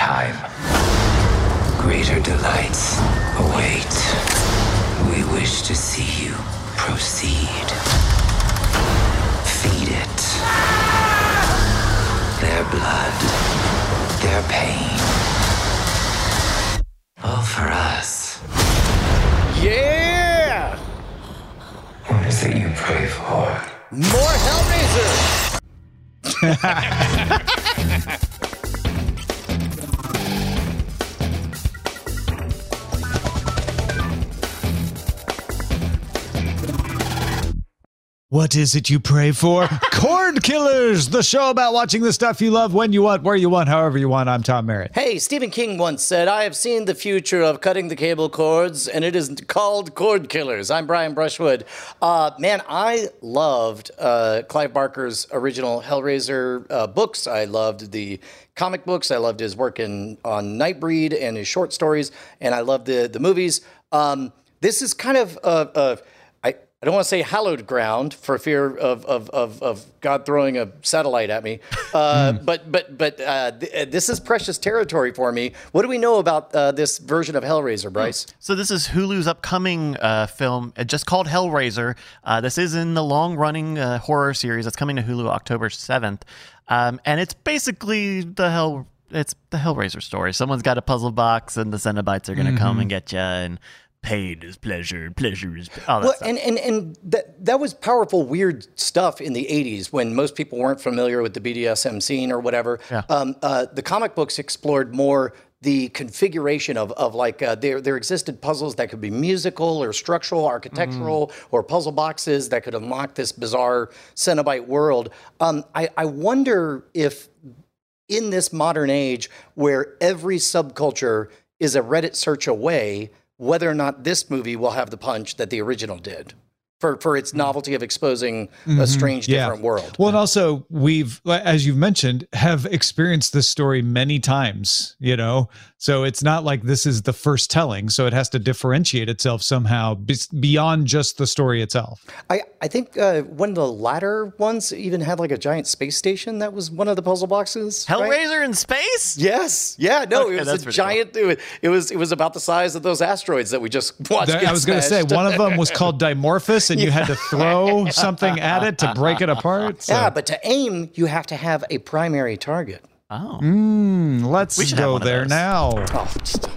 time. Greater delights await. We wish to see you proceed. Feed it. Their blood, their pain. All for us. Yeah! What is it you pray for? More Hellraiser! What is it you pray for? Cord Killers, the show about watching the stuff you love when you want, where you want, however you want. I'm Tom Merritt. Hey, Stephen King once said, I have seen the future of cutting the cable cords, and it is called Cord Killers. I'm Brian Brushwood. Uh, man, I loved uh, Clive Barker's original Hellraiser uh, books. I loved the comic books. I loved his work in, on Nightbreed and his short stories, and I loved the, the movies. Um, this is kind of a, a I, I don't want to say hallowed ground for fear of, of, of, of God throwing a satellite at me, uh, but but but uh, th- uh, this is precious territory for me. What do we know about uh, this version of Hellraiser, Bryce? So this is Hulu's upcoming uh, film, uh, just called Hellraiser. Uh, this is in the long-running uh, horror series that's coming to Hulu October seventh, um, and it's basically the hell. It's the Hellraiser story. Someone's got a puzzle box, and the Cenobites are going to come and get you. And pain is pleasure, pleasure is all that Well, stuff. and and and that that was powerful, weird stuff in the '80s when most people weren't familiar with the BDSM scene or whatever. Yeah. Um, uh, the comic books explored more the configuration of of like uh, there there existed puzzles that could be musical or structural, architectural, or puzzle boxes that could unlock this bizarre Cenobite world. Um, I I wonder if in this modern age where every subculture is a Reddit search away, whether or not this movie will have the punch that the original did for, for its hmm. novelty of exposing a mm-hmm. strange, different world. Well, and also we've, as you've mentioned, have experienced this story many times. You know, so it's not like this is the first telling. So it has to differentiate itself somehow be- beyond just the story itself. I, I think uh, one of the latter ones even had like a giant space station that was one of the puzzle boxes. right? Hellraiser in space? Yes. Yeah. No, Okay, it was a pretty cool. giant. It was, it was it was about the size of those asteroids that we just watched. That- get I was going to say one of them was called Dimorphos, and you had to throw something at it to break it apart. So. Yeah, but to aim, you have to have a primary target. Oh. Mm, let's We should have go one of there those. now. Oh, just-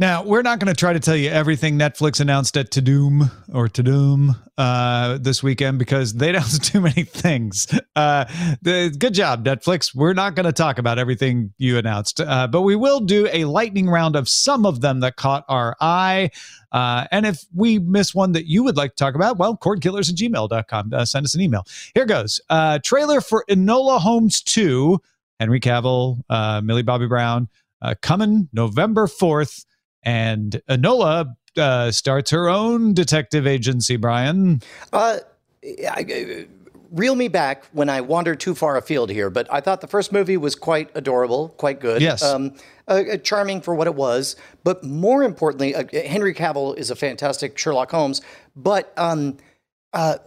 Now, we're not going to try to tell you everything Netflix announced at Tudum or Tudum uh, this weekend because they announced too many things. Uh, the, good job, Netflix. We're not going to talk about everything you announced, uh, but we will do a lightning round of some of them that caught our eye. Uh, and if we miss one that you would like to talk about, well, cordkillers at gmail.com. Uh, send us an email. Here goes. Uh, trailer for Enola Holmes 2, Henry Cavill, uh, Millie Bobby Brown, coming November 4th. And Enola uh, starts her own detective agency, Brian. Uh, I, reel me back when I wander too far afield here, but I thought the first movie was quite adorable, quite good. Yes. Um, uh, uh, charming for what it was. But more importantly, uh, Henry Cavill is a fantastic Sherlock Holmes. But um, uh,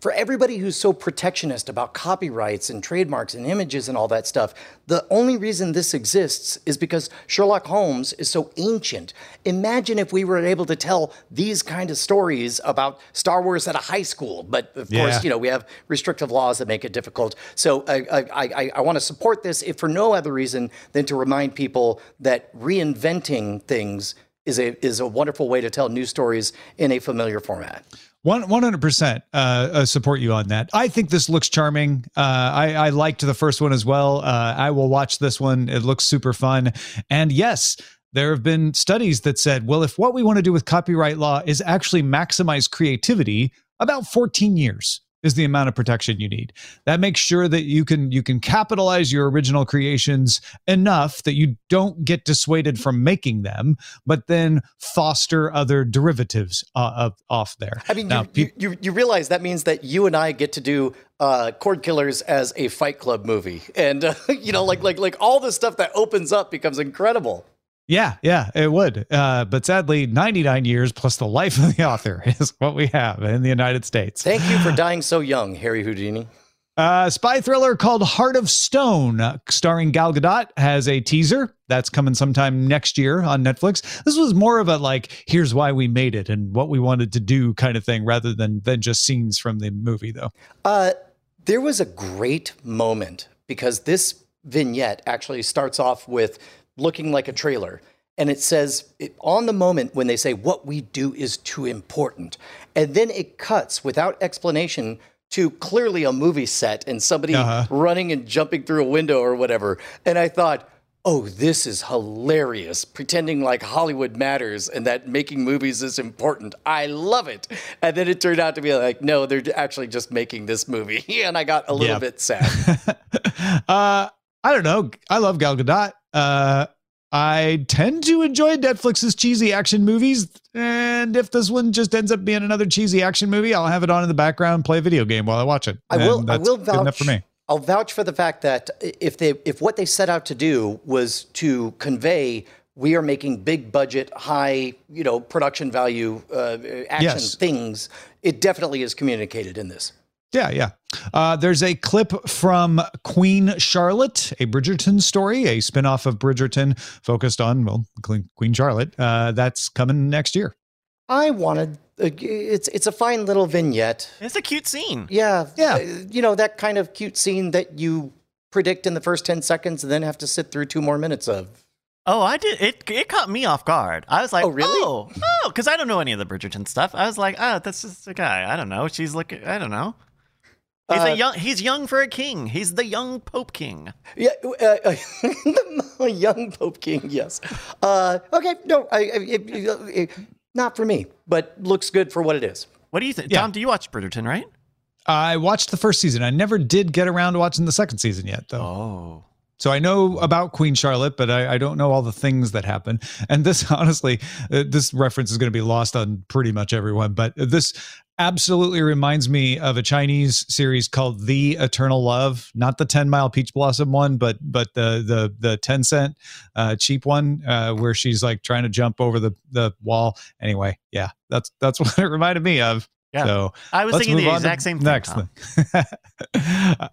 for everybody who's so protectionist about copyrights and trademarks and images and all that stuff, the only reason this exists is because Sherlock Holmes is so ancient. Imagine if we were able to tell these kind of stories about Star Wars at a high school, but of Yeah. course, you know, we have restrictive laws that make it difficult. So I, I, I, I want to support this, if for no other reason than to remind people that reinventing things is a is a wonderful way to tell new stories in a familiar format. One hundred percent uh support you on that. I think this looks charming. Uh, I I liked the first one as well. Uh, I will watch this one. It looks super fun. And yes, there have been studies that said, well, if what we want to do with copyright law is actually maximize creativity, about fourteen years is the amount of protection you need. That makes sure that you can you can capitalize your original creations enough that you don't get dissuaded from making them, but then foster other derivatives uh, of off there. I mean, Now, you, you, you, you realize that means that you and I get to do uh, Cord Killers as a Fight Club movie, and uh, you know, like like like all the stuff that opens up becomes incredible. Yeah, yeah, it would. Uh, but sadly, 99 years plus the life of the author is what we have in the United States. Thank you for dying so young, Harry Houdini. Uh, spy thriller called Heart of Stone, starring Gal Gadot, has a teaser that's coming sometime next year on Netflix. This was more of a like, here's why we made it and what we wanted to do kind of thing, rather than than just scenes from the movie, though. Uh, there was a great moment because this vignette actually starts off with looking like a trailer. And it says it, on the moment when they say, What we do is too important. And then it cuts without explanation to clearly a movie set and somebody Uh-huh. running and jumping through a window or whatever. And I thought, Oh, this is hilarious. Pretending like Hollywood matters and that making movies is important. I love it. And then it turned out to be like, no, they're actually just making this movie. And I got a little Yeah. bit sad. uh, I don't know. I love Gal Gadot. Uh, I tend to enjoy Netflix's cheesy action movies, and if this one just ends up being another cheesy action movie, I'll have it on in the background, play a video game while I watch it. I will. I will vouch for me. I'll vouch for the fact that if they, if what they set out to do was to convey, we are making big budget, high, you know, production value uh, action Yes. things. It definitely is communicated in this. Yeah, yeah. Uh, there's a clip from Queen Charlotte, a Bridgerton story, a spinoff of Bridgerton focused on, well, Queen Queen Charlotte. Uh, that's coming next year. I wanted. Uh, it's it's a fine little vignette. It's a cute scene. Yeah, Yeah. uh, You know that kind of cute scene that you predict in the first ten seconds and then have to sit through two more minutes of. Oh, I did. It it caught me off guard. I was like, Oh, really? Oh, oh, because I don't know any of the Bridgerton stuff. I was like, oh, that's just a guy. I don't know. She's looking. I don't know. He's Uh, a young. He's young for a king. He's the young Pope King. Yeah, uh, uh, the young Pope King. Yes. Uh, okay. No, I, I, it, it- not for me, but looks good for what it is. What do you think, Yeah. Tom? Do you watch Bridgerton? Right? I watched the first season. I never did get around to watching the second season yet, though. Oh. So I know about Queen Charlotte, but I, I don't know all the things that happen. And this, honestly, uh, this reference is going to be lost on pretty much everyone. But this absolutely reminds me of a Chinese series called The Eternal Love, not the Ten Mile Peach Blossom one, but but the the the ten cent uh, cheap one uh, where she's like trying to jump over the the wall. Anyway, yeah, that's that's what it reminded me of. Yeah. So I was thinking the exact same thing. next Tom. thing.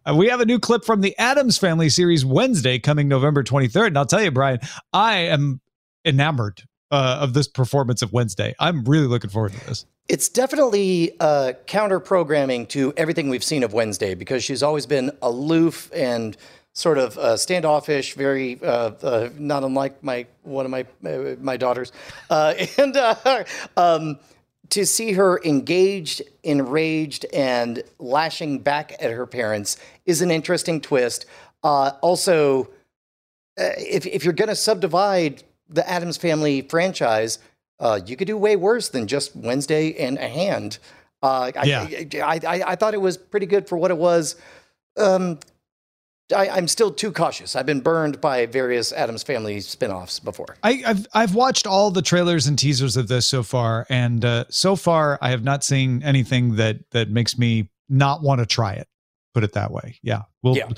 We have a new clip from the Addams Family series Wednesday coming November 23rd. And I'll tell you, Brian, I am enamored uh, of this performance of Wednesday. I'm really looking forward to this. It's definitely uh, counter programming to everything we've seen of Wednesday because she's always been aloof and sort of uh, standoffish, very uh, uh, not unlike my one of my uh, my daughters, uh, and uh, um, to see her engaged, enraged, and lashing back at her parents is an interesting twist. Uh, also, uh, if if you're going to subdivide the Addams Family franchise, uh, you could do way worse than just Wednesday and a hand. Uh, I, Yeah. I, I, I thought it was pretty good for what it was. Um, I, I'm still too cautious. I've been burned by various Addams Family spin-offs before. I, I've I've watched all the trailers and teasers of this so far, and uh, so far I have not seen anything that that makes me not want to try it. Put it that way. Yeah, we'll Yeah.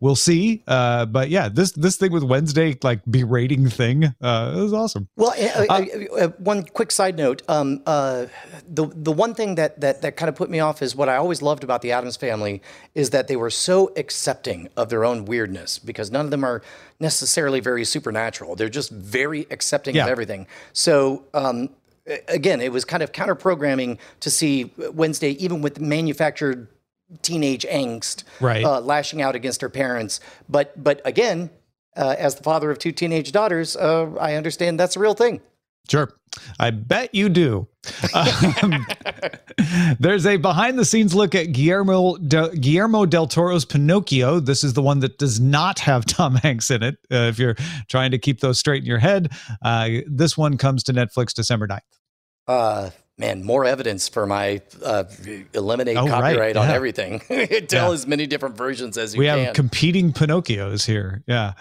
we'll see. Uh, but yeah, this this thing with Wednesday like berating thing uh, is awesome. Well, uh, one quick side note: um, uh, the the one thing that that that kind of put me off is what I always loved about the Addams family is that they were so accepting of their own weirdness because none of them are necessarily very supernatural. They're just very accepting Yeah. of everything. So. Um, Again, it was kind of counter programming to see Wednesday, even with manufactured teenage angst, Right. uh, lashing out against her parents. But but again, uh, as the father of two teenage daughters, uh, I understand that's a real thing. Sure. I bet you do. Um, there's a behind the scenes look at Guillermo del, Guillermo del Toro's Pinocchio. This is the one that does not have Tom Hanks in it. Uh, if you're trying to keep those straight in your head, uh, this one comes to Netflix December 9th. Uh, man, more evidence for my uh, eliminate Oh, right, copyright on everything. Tell as many different versions as you we can. We have competing Pinocchios here. Yeah.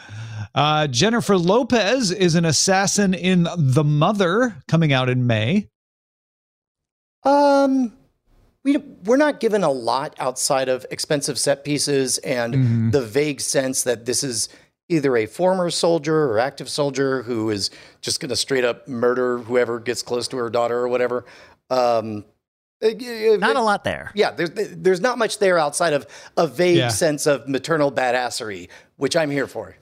Uh, Jennifer Lopez is an assassin in The Mother coming out in May. Um, we we're not given a lot outside of expensive set pieces and Mhm. the vague sense that this is either a former soldier or active soldier who is just going to straight up murder whoever gets close to her daughter or whatever. Um, y- y- Not a lot there. Yeah, there's there's not much there outside of a vague Yeah. sense of maternal badassery, which I'm here for.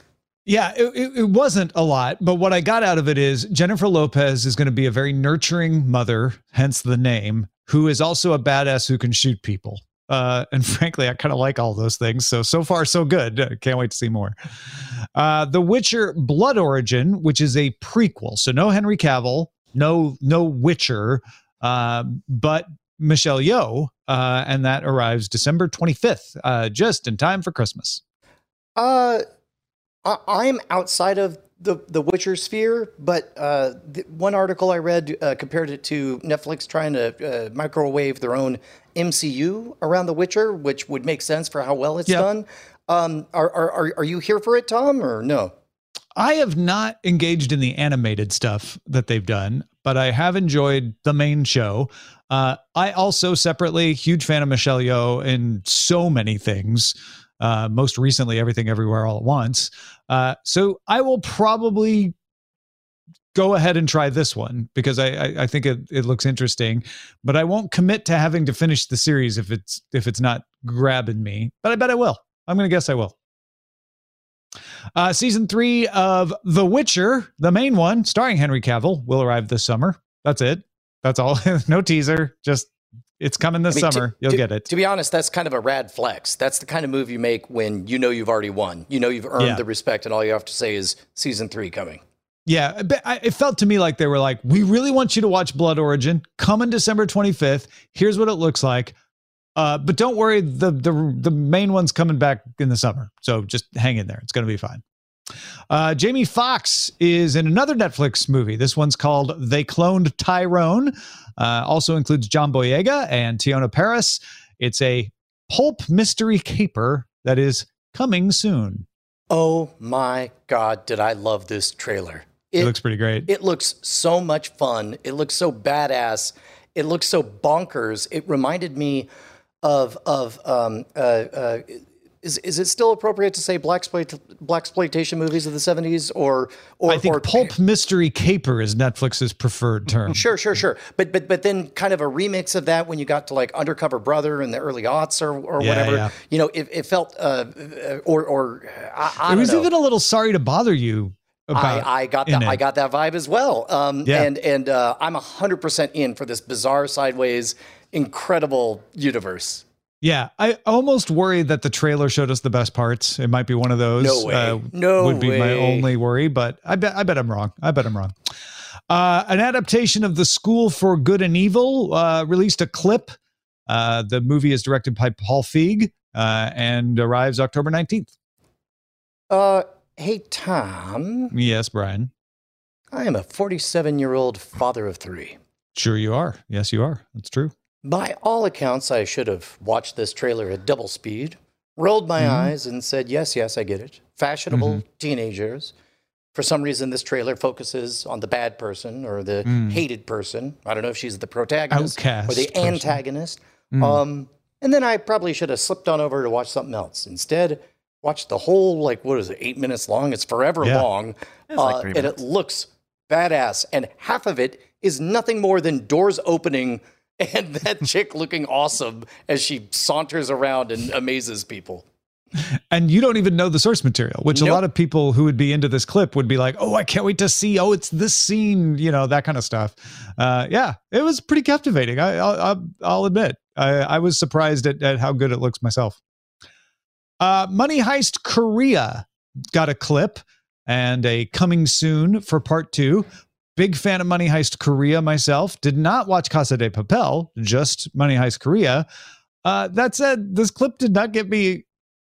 Yeah, it, it, it wasn't a lot, but what I got out of it is Jennifer Lopez is going to be a very nurturing mother, hence the name, who is also a badass who can shoot people. Uh, and frankly, I kind of like all those things. So, so far, so good. Uh, Can't wait to see more. Uh, the Witcher Blood Origin, which is a prequel. So, no Henry Cavill, no, no Witcher, but Michelle Yeoh. Uh, and that arrives December 25th, uh, just in time for Christmas. Uh, I, I'm outside of the the Witcher sphere, but uh, the, one article I read uh, compared it to Netflix trying to uh, microwave their own MCU around The Witcher, which would make sense for how well it's Yeah. done. Um, are, are are are you here for it, Tom, or no? I have not engaged in the animated stuff that they've done, but I have enjoyed the main show. Uh, I also separately huge fan of Michelle Yeoh in so many things. Uh, most recently, everything, everywhere, all at once. Uh, so I will probably go ahead and try this one because I, I, I think it, it looks interesting, but I won't commit to having to finish the series if it's if it's not grabbing me. But I bet I will. I'm gonna guess I will. Uh, season three of The Witcher, the main one, starring Henry Cavill, will arrive this summer. That's it. That's all. no teaser. Just it's coming this I mean, to- summer. You'll to- get it. To be honest, that's kind of a rad flex. That's the kind of move you make when you know you've already won. You know you've earned Yeah. the respect, and all you have to say is season three coming. Yeah, it felt to me like they were like, "We really want you to watch Blood Origin. Coming December 25th. Here's what it looks like. Uh, but don't worry, the the the main one's coming back in the summer. So just hang in there. It's going to be fine." Uh, Jamie Foxx is in another Netflix movie. This one's called They Cloned Tyrone. Uh, also includes John Boyega and Teyonah Parris. It's a pulp mystery caper that is coming soon. Oh my god, did I love this trailer? It, looks pretty great. It looks so much fun. It looks so badass. It looks so bonkers. It reminded me of of um, uh, uh, is is it still appropriate to say black black exploitation movies of the seventies or or I think or, pulp mystery caper is Netflix's preferred term. Sure, sure, sure. But but but then kind of a remix of that when you got to like Undercover Brother in the early aughts or, or Yeah, whatever. yeah. You know, it, it felt uh, uh, or or I, I it was know. even a little sorry to bother you. I, I got that. I got that vibe as well. Um, Yeah. And and uh, I'm hundred percent in for this bizarre, sideways, incredible universe. Yeah, I almost worry that the trailer showed us the best parts. It might be one of those. No way. Uh, No would be my only worry, but I bet I bet I'm wrong. I bet I'm wrong. Uh, an adaptation of The School for Good and Evil uh, released a clip. Uh, the movie is directed by Paul Feig uh, and arrives October 19th. Uh, hey Tom, Yes, Brian. I am a 47 year old father of three. Sure, you are. Yes, you are. That's true. By all accounts, I should have watched this trailer at double speed, rolled my eyes, and said, Yes, yes, I get it. Fashionable teenagers. For some reason, this trailer focuses on the bad person or the hated person. I don't know if she's the protagonist or Outcast the person. antagonist. Um, and then I probably should have slipped on over to watch something else. Instead, watch the whole, like, what is it, eight minutes long? It's forever Yeah. long. It's like Uh, three and it looks badass. And half of it is nothing more than doors opening and that chick looking awesome as she saunters around and amazes people. and you don't even know the source material, which a lot of people who would be into this clip would be like, "Oh, I can't wait to see. Oh, it's this scene, you know, that kind of stuff." Uh, yeah, it was pretty captivating. I, I'll, I'll, I'll admit, I, I was surprised at, at how good it looks myself. Uh, Money Heist Korea got a clip and a coming soon for part two. Big fan of Money Heist Korea myself. Did not watch Casa de Papel, just Money Heist Korea. Uh, that said, this clip did not get me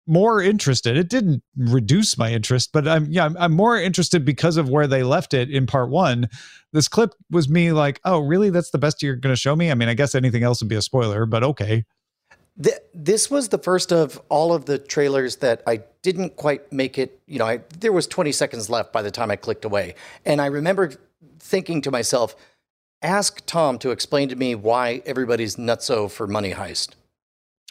more interested. It didn't reduce my interest, but I'm yeah, I'm, I'm more interested because of where they left it in part one. This clip was me like, oh, really? That's the best you're going to show me? I mean, I guess anything else would be a spoiler, but okay. Th- this was the first of all of the trailers that I didn't quite make it. You know, I, there was 20 seconds left by the time I clicked away. And I remember thinking to myself, ask Tom to explain to me why everybody's nutso for Money Heist.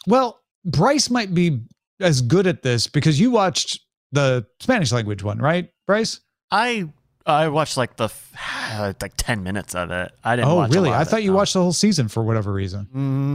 Well, Bryce might be as good at this because you watched the Spanish language one, right, Bryce? I I watched like the f- like ten minutes of it. I didn't. Oh, watch a really? lot I thought it, you no. watched the whole season for whatever reason.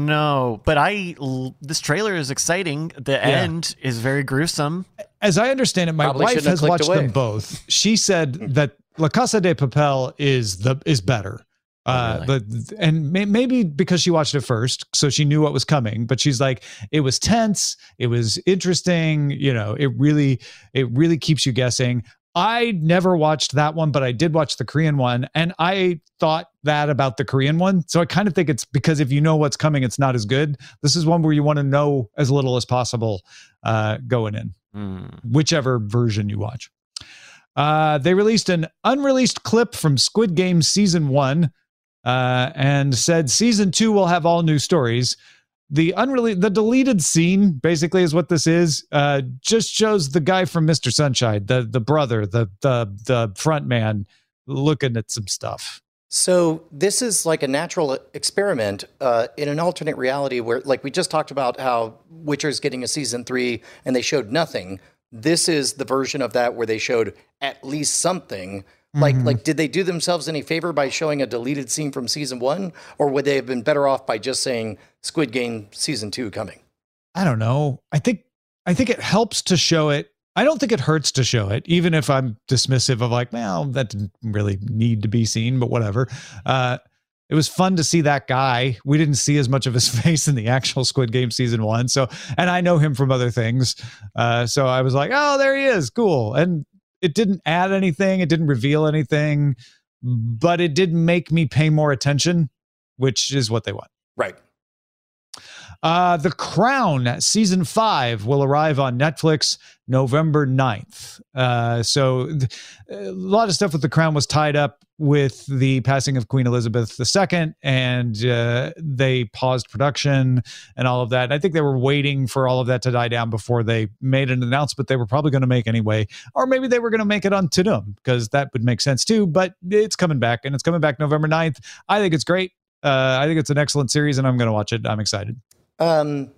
No, but I this trailer is exciting. The end is very gruesome. As I understand it, my Probably wife has watched away. them both. She said that La Casa de Papel is the is better. Uh, Oh, but and may, maybe because she watched it first, so she knew what was coming. But she's like, it was tense, it was interesting. You know, it really, it really keeps you guessing. I never watched that one, but I did watch the Korean one, and I thought that about the Korean one. So I kind of think it's because if you know what's coming, it's not as good. This is one where you want to know as little as possible uh, going in Hmm. whichever version you watch. Uh, they released an unreleased clip from Squid Game season one uh, and said season two will have all new stories. The unreleased, the deleted scene basically is what this is. Uh, just shows the guy from Mr. Sunshine, the the brother, the the the front man, looking at some stuff. So this is like a natural experiment uh, in an alternate reality where, like we just talked about, how Witcher's getting a season three and they showed nothing. This is the version of that where they showed at least something. Like, like, did they do themselves any favor by showing a deleted scene from season one, or would they have been better off by just saying Squid Game season two coming? I don't know. I think I think it helps to show it. I don't think it hurts to show it, even if I'm dismissive of like, well, that didn't really need to be seen, but whatever. Uh, it was fun to see that guy. We didn't see as much of his face in the actual Squid Game season one. So, and I know him from other things. Uh, so I was like, oh, there he is. Cool. And it didn't add anything. It didn't reveal anything, but it did make me pay more attention, which is what they want. Right. Uh, the Crown season five will arrive on Netflix November 9th. Uh, so th- a lot of stuff with the Crown was tied up with the passing of Queen Elizabeth II, and uh, they paused production and all of that. And I think they were waiting for all of that to die down before they made an announcement they were probably going to make anyway. Or maybe they were going to make it on Tudum because that would make sense too. But it's coming back, and it's coming back November 9th. I think it's great. Uh, I think it's an excellent series, and I'm going to watch it. I'm excited. Um,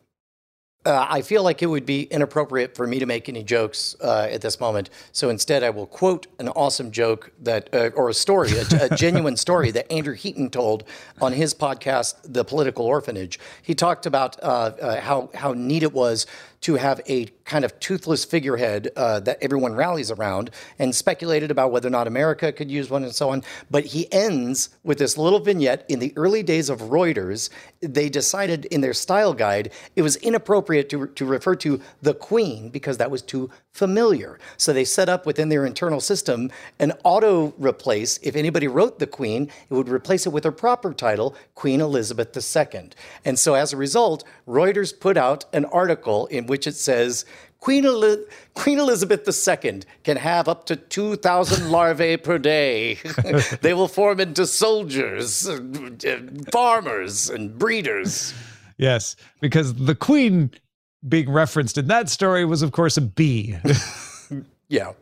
uh, I feel like it would be inappropriate for me to make any jokes uh, at this moment. So instead, I will quote an awesome joke that, uh, or a story, a, a genuine story that Andrew Heaton told on his podcast, The Political Orphanage. He talked about uh, uh, how how neat it was to have a kind of toothless figurehead uh, that everyone rallies around, and speculated about whether or not America could use one and so on. But he ends with this little vignette. In the early days of Reuters, they decided in their style guide it was inappropriate to, to refer to the Queen because that was too familiar. So they set up within their internal system an auto replace. If anybody wrote the Queen, it would replace it with her proper title, Queen Elizabeth II. And so as a result, Reuters put out an article in which it says, Queen, Eli- Queen Elizabeth II can have up to 2,000 larvae per day. they will form into soldiers, farmers, and breeders. Yes, because the queen being referenced in that story was, of course, a bee. Yeah.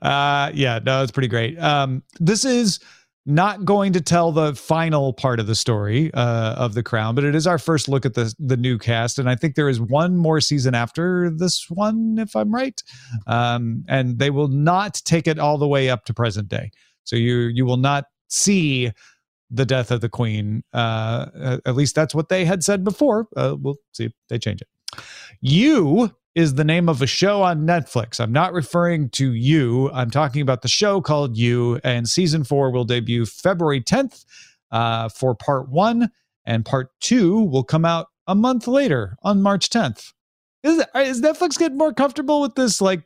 uh, yeah, no, it's pretty great. Um, this is not going to tell the final part of the story uh, of the crown, but it is our first look at the the new cast, and I think there is one more season after this one, if I'm right. Um, and they will not take it all the way up to present day, so you you will not see the death of the queen. Uh, at- least that's what they had said before. Uh, we'll see if they change it. You is the name of a show on Netflix. I'm not referring to you. I'm talking about the show called You, and season four will debut February 10th uh, for part one, and part two will come out a month later on March 10th. Is, is Netflix getting more comfortable with this like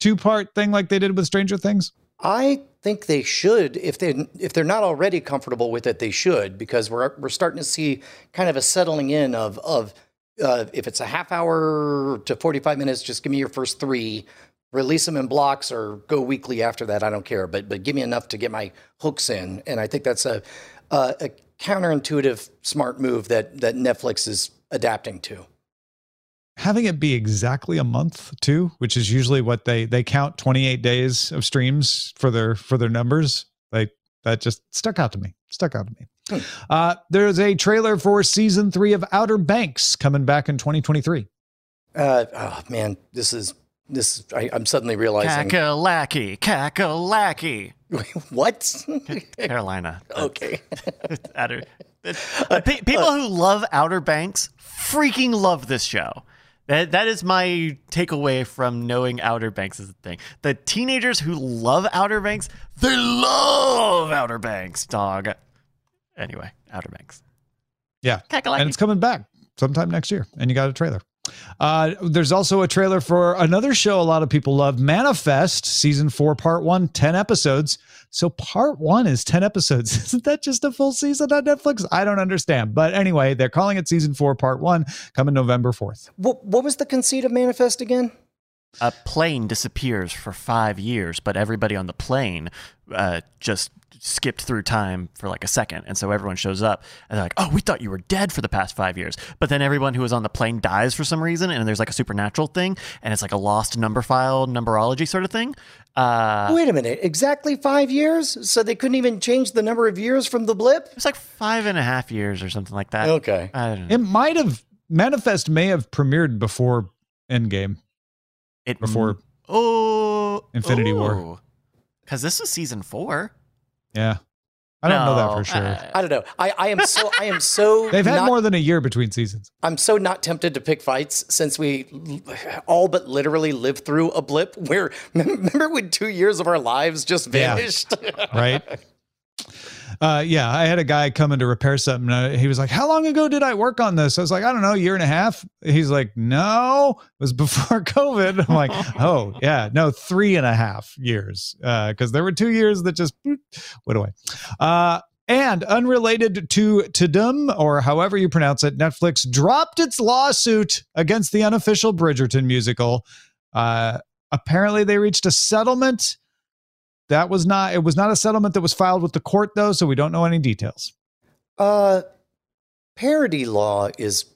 two part thing like they did with Stranger Things? I think they should, if they if they're not already comfortable with it, they should because we're we're starting to see kind of a settling in of of uh, if it's a half hour to forty five minutes, just give me your first three, release them in blocks or go weekly after that. I don't care, but but give me enough to get my hooks in, and I think that's a a, a counterintuitive smart move that that Netflix is adapting to. having it be exactly a month too which is usually what they they count 28 days of streams for their for their numbers like that just stuck out to me stuck out to me Hmm. uh there's a trailer for season three of outer banks coming back in 2023 Uh, oh man, this is this I, I'm suddenly realizing Kakalaki, Kakalaki. what? Carolina. okay. Outer, uh, pe- people who love Outer Banks freaking love this show. That, that is my takeaway from knowing Outer Banks is a thing. The teenagers who love Outer Banks, they love Outer Banks, dog. Anyway, Outer Banks. Yeah. Kakalaki. And it's coming back sometime next year. And you got a trailer. Uh, there's also a trailer for another show a lot of people love Manifest, season four, part one, 10 episodes. So part one is 10 episodes. Isn't that just a full season on Netflix? I don't understand. But anyway, they're calling it season four, part one, coming November 4th. what, what was the conceit of Manifest again? a plane disappears for five years, but everybody on the plane uh, just skipped through time for like a second. And so everyone shows up and they're like, oh, we thought you were dead for the past five years. But then everyone who was on the plane dies for some reason. And there's like a supernatural thing. And it's like a lost number file, numberology sort of thing. Uh, Wait a minute, exactly five years? So they couldn't even change the number of years from the blip? it's like five and a half years or something like that. Okay. I don't know. It might have, Manifest may have premiered before Endgame. It, before- oh, Infinity War. Because this is season four. Yeah. I don't know that for sure. uh, I don't know. I, I am so I am so They've had not- more than a year between seasons. I'm so not tempted to pick fights since we all but literally lived through a blip where remember when two years of our lives just Yeah. vanished? right? Uh, yeah, I had a guy come in to repair something. Uh, he was like, "How long ago did I work on this?" I was like, "I don't know, a year and a half." He's like, "No, it was before COVID." I'm like, "Oh yeah, no, three and a half years," because there were two years that just went away. Uh, and unrelated to Tudum, or however you pronounce it, Netflix dropped its lawsuit against the unofficial Bridgerton musical. Uh, apparently, they reached a settlement that was not it was not a settlement that was filed with the court though so we don't know any details uh, parody law is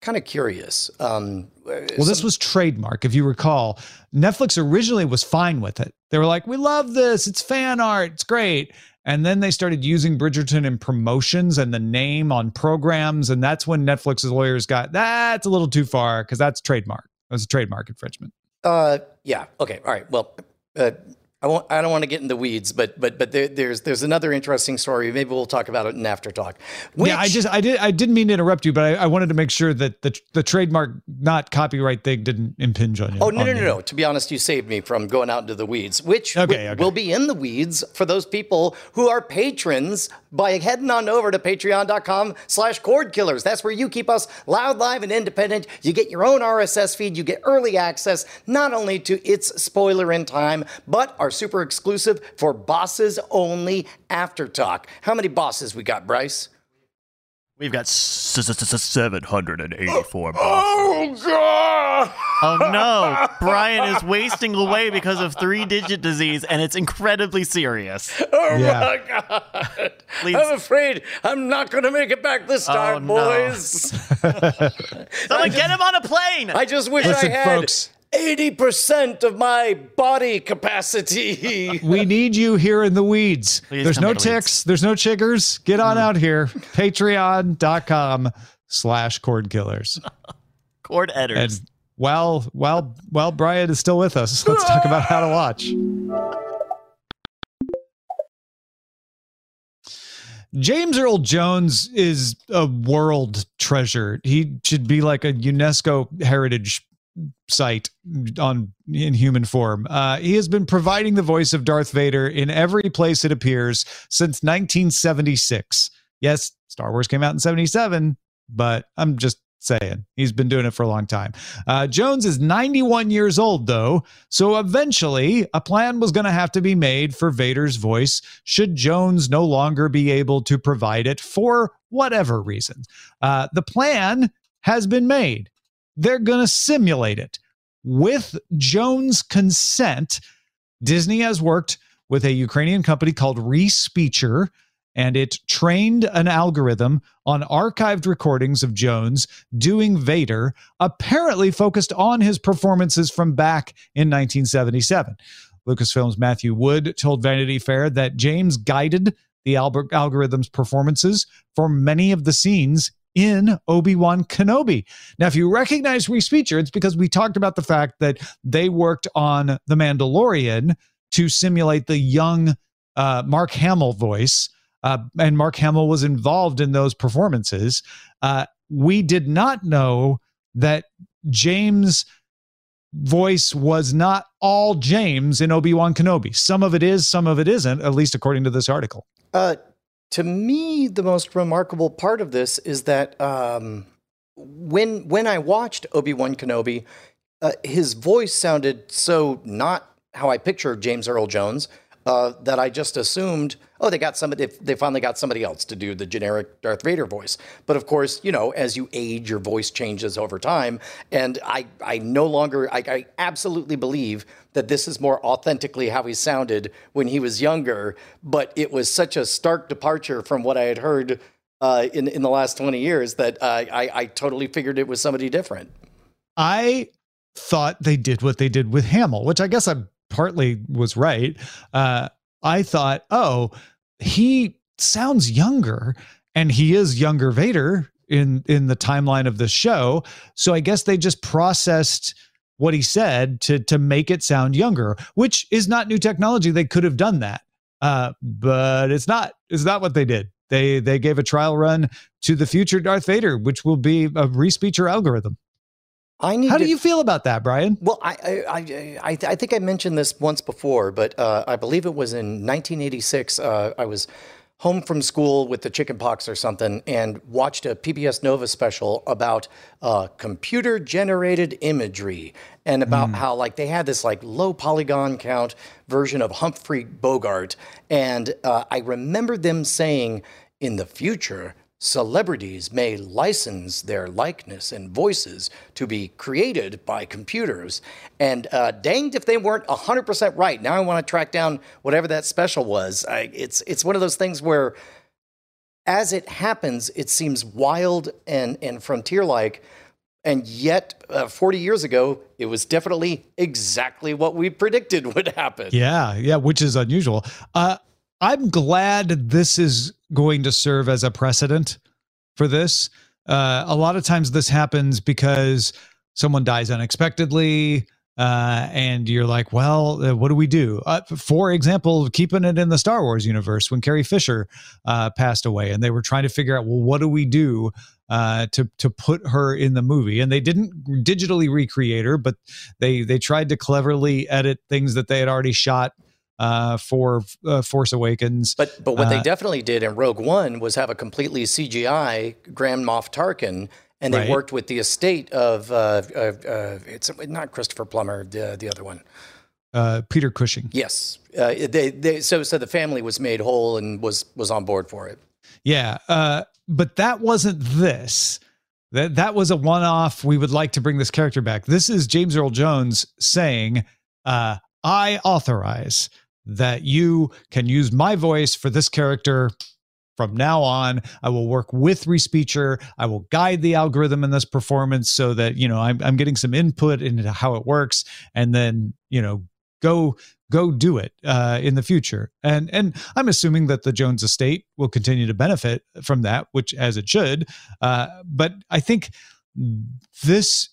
kind of curious. Um, well this was trademark if you recall netflix originally was fine with it they were like we love this it's fan art it's great and then they started using bridgerton in promotions and the name on programs and that's when netflix's lawyers got that's a little too far because that's trademark it was a trademark infringement Uh, yeah. Okay. All right. Well, uh, I won't. I don't want to get in the weeds, but but but there, there's there's another interesting story. Maybe we'll talk about it in after talk. yeah, I just I did I didn't mean to interrupt you, but I, I wanted to make sure that the the trademark not copyright thing didn't impinge on you. Oh no no no no! To be honest, you saved me from going out into the weeds, which Okay, okay. will be in the weeds for those people who are patrons by heading on over to Patreon.com/slash Cord Killers. That's where you keep us loud, live, and independent. You get your own RSS feed. You get early access not only to its spoiler in time, but our super exclusive for bosses only after talk. How many bosses we got, Bryce? We've got s- s- s- 784 bosses. Oh god! Oh no, Brian is wasting away because of three digit disease, and it's incredibly serious. Oh Yeah. my god! Please. I'm afraid I'm not going to make it back this oh, time, no. boys. Someone get him on a plane! I just wish Listen, I had folks. 80% of my body capacity. We need you here in the weeds. Please There's no to weeds. ticks. There's no chiggers. Get on hmm. out here. Patreon.com slash cord killers. Cord And while while while Brian is still with us, let's talk about how to watch. James Earl Jones is a world treasure. He should be like a UNESCO heritage site on in human form. Uh, he has been providing the voice of Darth Vader in every place it appears since 1976. Yes, Star Wars came out in 77, but I'm just saying he's been doing it for a long time. Uh, Jones is 91 years old, though, so eventually a plan was going to have to be made for Vader's voice should Jones no longer be able to provide it for whatever reason. Uh, the plan has been made. They're going to simulate it. With Jones' consent, Disney has worked with a Ukrainian company called Respeecher, and it trained an algorithm on archived recordings of Jones doing Vader, apparently focused on his performances from back in 1977. Lucasfilm's Matthew Wood told Vanity Fair that James guided the algorithm's performances for many of the scenes in Obi-Wan Kenobi. Now, if you recognize Respeecher, it's because we talked about the fact that they worked on The Mandalorian to simulate the young uh, Mark Hamill voice, uh, and Mark Hamill was involved in those performances. Uh, we did not know that James' voice was not all James in Obi Wan Kenobi. Some of it is, some of it isn't, at least according to this article. Uh, to me, the most remarkable part of this is that um, when when I watched Obi Wan Kenobi, uh, his voice sounded so not how I picture James Earl Jones uh, that I just assumed, oh, they got somebody, they finally got somebody else to do the generic Darth Vader voice. But of course, you know, as you age, your voice changes over time. And I, I no longer, I, I absolutely believe that this is more authentically how he sounded when he was younger. But it was such a stark departure from what I had heard uh, in in the last twenty years that uh, I, I totally figured it was somebody different. I thought they did what they did with Hamill, which I guess I partly was right. Uh, I thought, oh, he sounds younger, and he is younger Vader in in the timeline of the show. So I guess they just processed what he said to to make it sound younger, which is not new technology. They could have done that, uh, but it's not. It's not what they did. They they gave a trial run to the future Darth Vader, which will be a respeecher algorithm. I need How to, do you feel about that, Brian? Well, I I, I, I, I think I mentioned this once before, but uh, I believe it was in 1986. Uh, I was home from school with the chicken pox or something and watched a PBS Nova special about uh, computer generated imagery and about mm. how like they had this like low polygon count version of Humphrey Bogart. And uh, I remember them saying in the future, Celebrities may license their likeness and voices to be created by computers. And uh, danged if they weren't 100% right. Now I want to track down whatever that special was. I, it's, it's one of those things where, as it happens, it seems wild and, and frontier like. And yet, uh, 40 years ago, it was definitely exactly what we predicted would happen. Yeah, yeah, which is unusual. Uh, I'm glad this is going to serve as a precedent for this. Uh, a lot of times this happens because someone dies unexpectedly. Uh, and you're like, well, uh, what do we do? Uh, for example, keeping it in the Star Wars universe, when Carrie Fisher uh, passed away, and they were trying to figure out, well, what do we do uh, to to put her in the movie? And they didn't digitally recreate her, but they they tried to cleverly edit things that they had already shot uh, for uh, Force Awakens. But but what uh, they definitely did in Rogue One was have a completely CGI Grand Moff Tarkin, and they right. worked with the estate of uh, it's not Christopher Plummer, the the other one. Uh, Peter Cushing. Yes, uh, they, they so so the family was made whole and was was on board for it. Yeah, but that wasn't this. That that was a one-off. We would like to bring this character back. This is James Earl Jones saying, "I authorize that you can use my voice for this character from now on. I will work with respeecher. I will guide the algorithm in this performance so that you know i'm, I'm getting some input into how it works and then you know go go do it uh, in the future. And and i'm assuming that the jones estate will continue to benefit from that which as it should uh, but i think this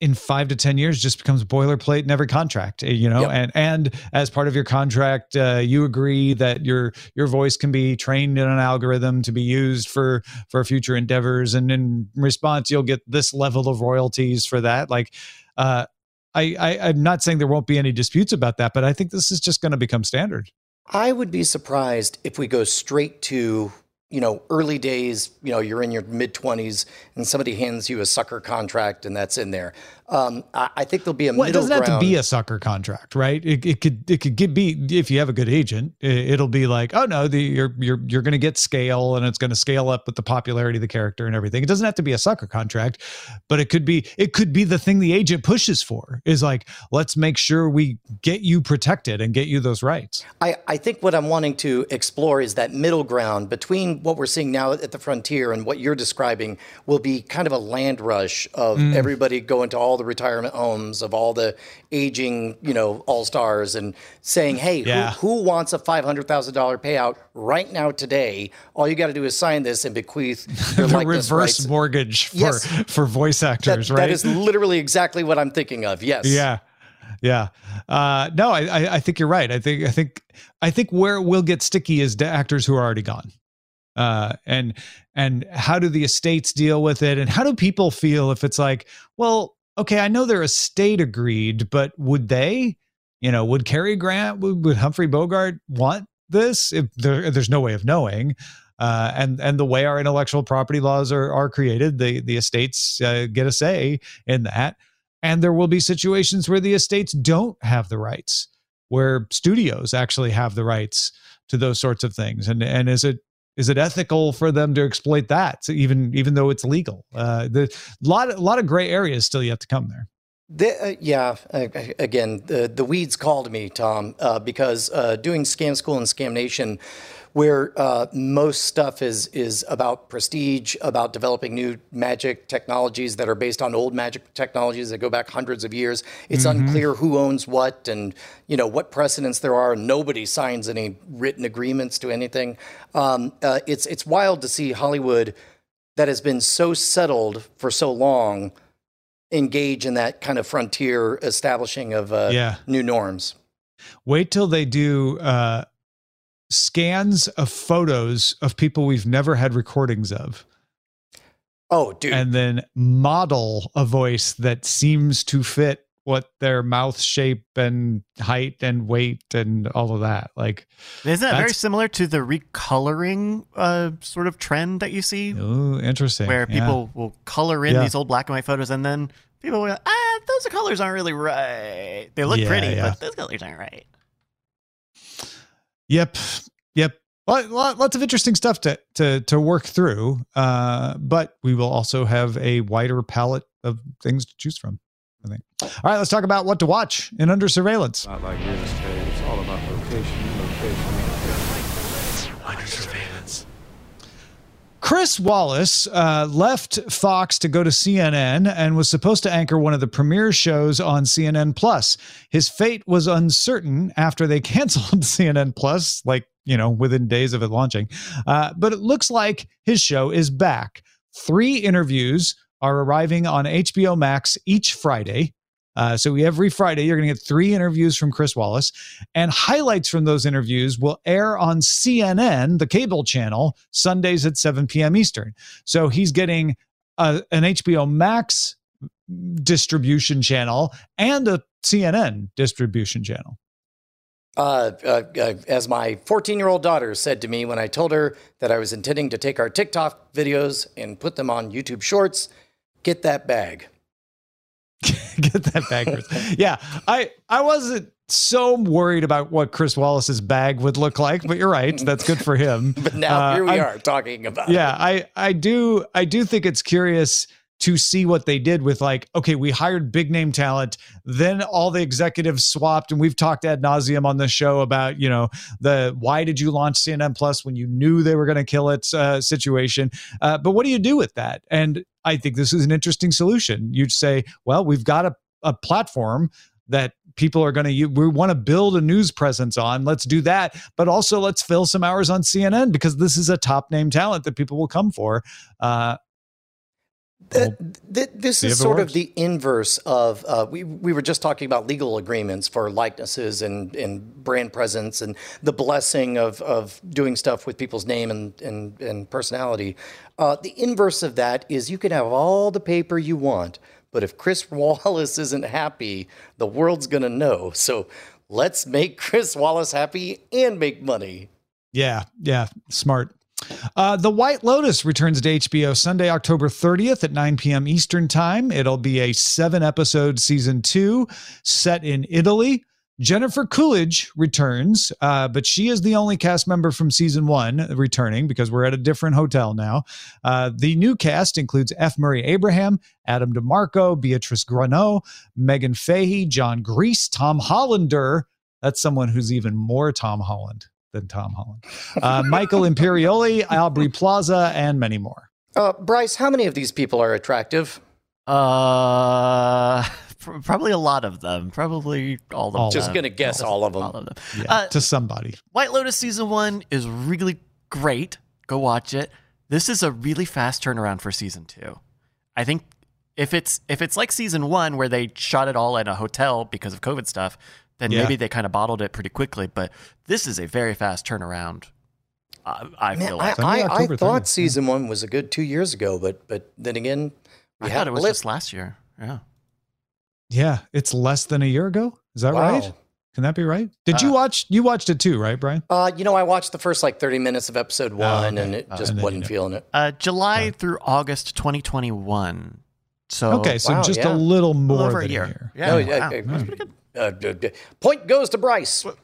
in five to ten years just becomes boilerplate in every contract eh, you know yep. and and as part of your contract uh, you agree that your your voice can be trained in an algorithm to be used for for future endeavors. And in response you'll get this level of royalties for that. Like uh I, I i'm not saying there won't be any disputes about that but i think this is just going to become standard. I would be surprised if we go straight to you know, early days, you know, you're in your mid 20s and somebody hands you a sucker contract and that's in there. Um, I, I, think there'll be a well, it doesn't ground. have to be a sucker contract, right? It, it could it could be if you have a good agent, it, will be like, oh no, the, you're you're you're going to get scale and it's going to scale up with the popularity of the character and everything. It doesn't have to be a sucker contract, but it could be it could be the thing the agent pushes for is like, let's make sure we get you protected and get you those rights. I I think what I'm wanting to explore is that middle ground between what we're seeing now at the frontier and what you're describing will be kind of a land rush of mm. everybody going to all all the retirement homes of all the aging, you know, all stars, and saying, "Hey, Yeah. who, who wants a five hundred thousand dollar payout right now today? All you got to do is sign this and bequeath your the reverse rights." mortgage for Yes. for voice That, actors, right? that is literally exactly what I'm thinking of. Yes. Yeah. Yeah. Uh, no, I, I, I think you're right. I think, I think, I think where it will get sticky is to actors who are already gone. Uh, and, and how do the estates deal with it? And how do people feel if it's like, well, okay, I know their estate agreed, but would they, you know, would Cary Grant, would, would Humphrey Bogart want this? If there, there's no way of knowing. Uh, and and the way our intellectual property laws are are created, the the estates uh, get a say in that. And there will be situations where the estates don't have the rights, where studios actually have the rights to those sorts of things. And and is it is it ethical for them to exploit that, even even though it's legal? Uh, the lot a lot of gray areas still yet to come there. The, uh, yeah. Again, the the weeds called me, Tom, uh, because uh, doing Scam School and Scam Nation, where uh, most stuff is is about prestige, about developing new magic technologies that are based on old magic technologies that go back hundreds of years. It's unclear who owns what and you know what precedents there are. Nobody signs any written agreements to anything. Um, uh, it's it's wild to see Hollywood that has been so settled for so long engage in that kind of frontier establishing of uh, Yeah. new norms. Wait till they do uh, scans of photos of people we've never had recordings of. Oh, dude. and then model a voice that seems to fit what their mouth shape and height and weight and all of that. Like, Isn't that very similar to the recoloring uh, sort of trend that you see, oh, interesting. where Yeah. people will color in Yeah. these old black and white photos, and then people will, go, ah, those colors aren't really right. They look Yeah, pretty, but those colors aren't right. Yep. Yep. Lot, lot, lots of interesting stuff to to to work through. Uh, but we will also have a wider palette of things to choose from. I think. All right, let's talk about what to watch in Under Surveillance. Not like real estate. It's all about location, location, location. Under surveillance. Chris Wallace uh, left Fox to go to CNN and was supposed to anchor one of the premiere shows on CNN Plus. His fate was uncertain after they canceled CNN Plus, like, you know, within days of it launching. Uh, but it looks like his show is back. Three interviews are arriving on HBO Max each Friday. Uh, so every Friday, you're going to get three interviews from Chris Wallace, and highlights from those interviews will air on CNN, the cable channel, Sundays at 7 p.m. Eastern. So he's getting a, an HBO Max distribution channel and a CNN distribution channel. Uh, uh, uh, as my 14 year old daughter said to me when I told her that I was intending to take our TikTok videos and put them on YouTube Shorts, get that bag. get that bag. Chris. yeah, I I wasn't so worried about what Chris Wallace's bag would look like, but you're right. That's good for him. But now Uh, here we I'm- are talking about yeah i i do i do think it's curious to see what they did with like okay we hired big name talent then all the executives swapped and we've talked ad nauseum on the show about you know the why did you launch cnn plus when you knew they were going to kill it? uh, situation. Uh, but what do you do with that? And i think this is an interesting solution. You'd say well we've got a, a platform that people are going to we want to build a news presence on. Let's do that but also let's fill some hours on cnn because this is a top name talent that people will come for. Uh, Th- th- this is sort works. of the inverse of uh, we we were just talking about legal agreements for likenesses and, and brand presence and the blessing of of doing stuff with people's name and and, and personality. Uh, the inverse of that is you can have all the paper you want, but if Chris Wallace isn't happy, the world's gonna know. So let's make Chris Wallace happy and make money. Yeah, yeah, smart. Uh, the White Lotus returns to HBO Sunday, October 30th at 9 p.m. Eastern Time. It'll be a seven episode season two set in Italy. Jennifer Coolidge returns, uh, but she is the only cast member from season one returning because we're at a different hotel now. Uh, the new cast includes F. Murray Abraham, Adam DiMarco, Beatrice Grannò, Meghann Fahy, Jon Gries, Tom Hollander. That's someone who's even more Tom Holland than Tom Holland. Uh, Michael Imperioli, Aubrey Plaza, and many more. Uh, Bryce, how many of these people are attractive? Uh, pr- probably a lot of them. Probably all of All them. Just gonna guess all of them. All of them. Yeah, Uh, to somebody. White Lotus season one is really great. Go watch it. This is a really fast turnaround for season two. I think if it's if it's like season one where they shot it all in a hotel because of COVID stuff, then Yeah. maybe they kind of bottled it pretty quickly. But this is a very fast turnaround. I, I Man, feel I, like. Sunday, I, I thought 30th, season one was a good two years ago, but but then again, we I had thought it was just last year. Yeah. Yeah, it's less than a year ago. Is that Wow. right? Can that be right? Did you Uh, watch? You watched it too, right, Brian? Uh, you know, I watched the first like 30 minutes of episode one, okay. and it Uh, just and wasn't know. feeling it. Uh, July through August 2021. So okay, so wow, just yeah. a little a more little over than a year. year. Yeah. No, wow. uh, uh, uh, uh, point goes to Bryce.